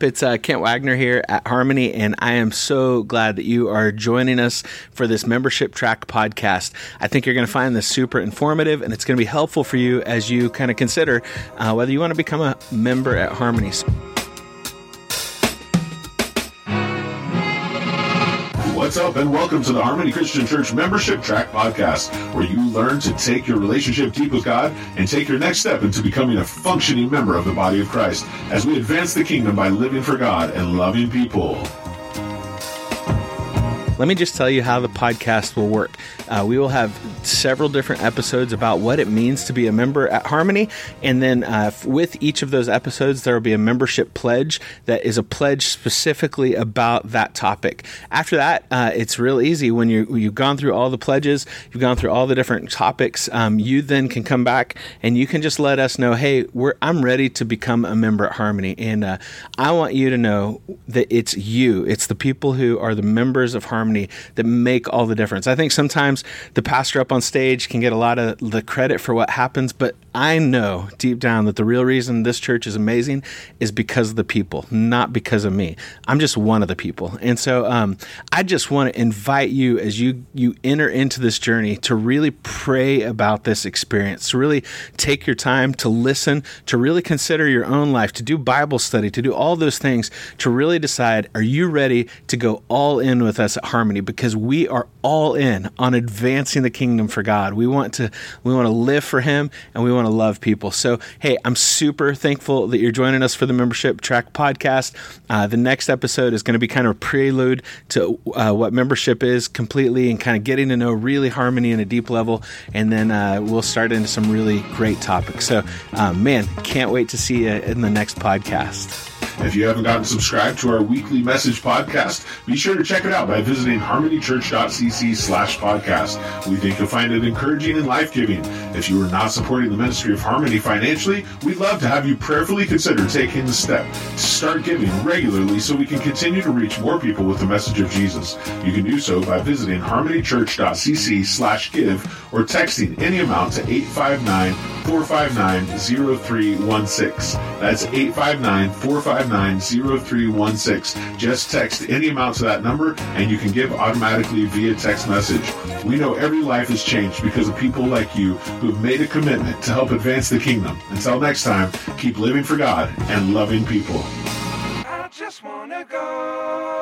up? It's uh, Kent Wagner here at Harmony, and I am so glad that you are joining us for this membership track podcast. I think you're going to find this super informative, and it's going to be helpful for you as you kind of consider uh, whether you want to become a member at Harmony. What's up, and welcome to the Harmony Christian Church Membership Track Podcast, where you learn to take your relationship deep with God and take your next step into becoming a functioning member of the body of Christ as we advance the kingdom by living for God and loving people. Let me just tell you how the podcast will work. Uh, we will have several different episodes about what it means to be a member at Harmony. And then uh, with each of those episodes, there will be a membership pledge that is a pledge specifically about that topic. After that, uh, it's real easy. When you, you've gone through all the pledges, you've gone through all the different topics, um, you then can come back and you can just let us know hey, I'm ready to become a member at Harmony. And uh, I want you to know that it's you, it's the people who are the members of Harmony harmony that make all the difference. I think sometimes the pastor up on stage can get a lot of the credit for what happens, but I know deep down that the real reason this church is amazing is because of the people, not because of me. I'm just one of the people. And so um, I just want to invite you as you, you enter into this journey to really pray about this experience, to really take your time to listen, to really consider your own life, to do Bible study, to do all those things, to really decide are you ready to go all in with us at Harmony? Because we are all in on advancing the kingdom for God. We want to we want to live for Him and we want want to love people. So, hey, I'm super thankful that you're joining us for the Membership Track podcast. Uh, the next episode is going to be kind of a prelude to uh, what membership is completely and kind of getting to know really harmony in a deep level. And then uh, we'll start into some really great topics. So, uh, man, can't wait to see you in the next podcast. If you haven't gotten subscribed to our weekly message podcast, be sure to check it out by visiting harmonychurch.cc slash podcast. We think you'll find it encouraging and life-giving. If you are not supporting the ministry of Harmony financially, we'd love to have you prayerfully consider taking the step to start giving regularly so we can continue to reach more people with the message of Jesus. You can do so by visiting harmonychurch.cc slash give or texting any amount to 859 459 0316. That's 859 459 459 Just text any amount to that number and you can give automatically via text message. We know every life is changed because of people like you who have made a commitment to help advance the kingdom. Until next time, keep living for God and loving people. I just wanna go.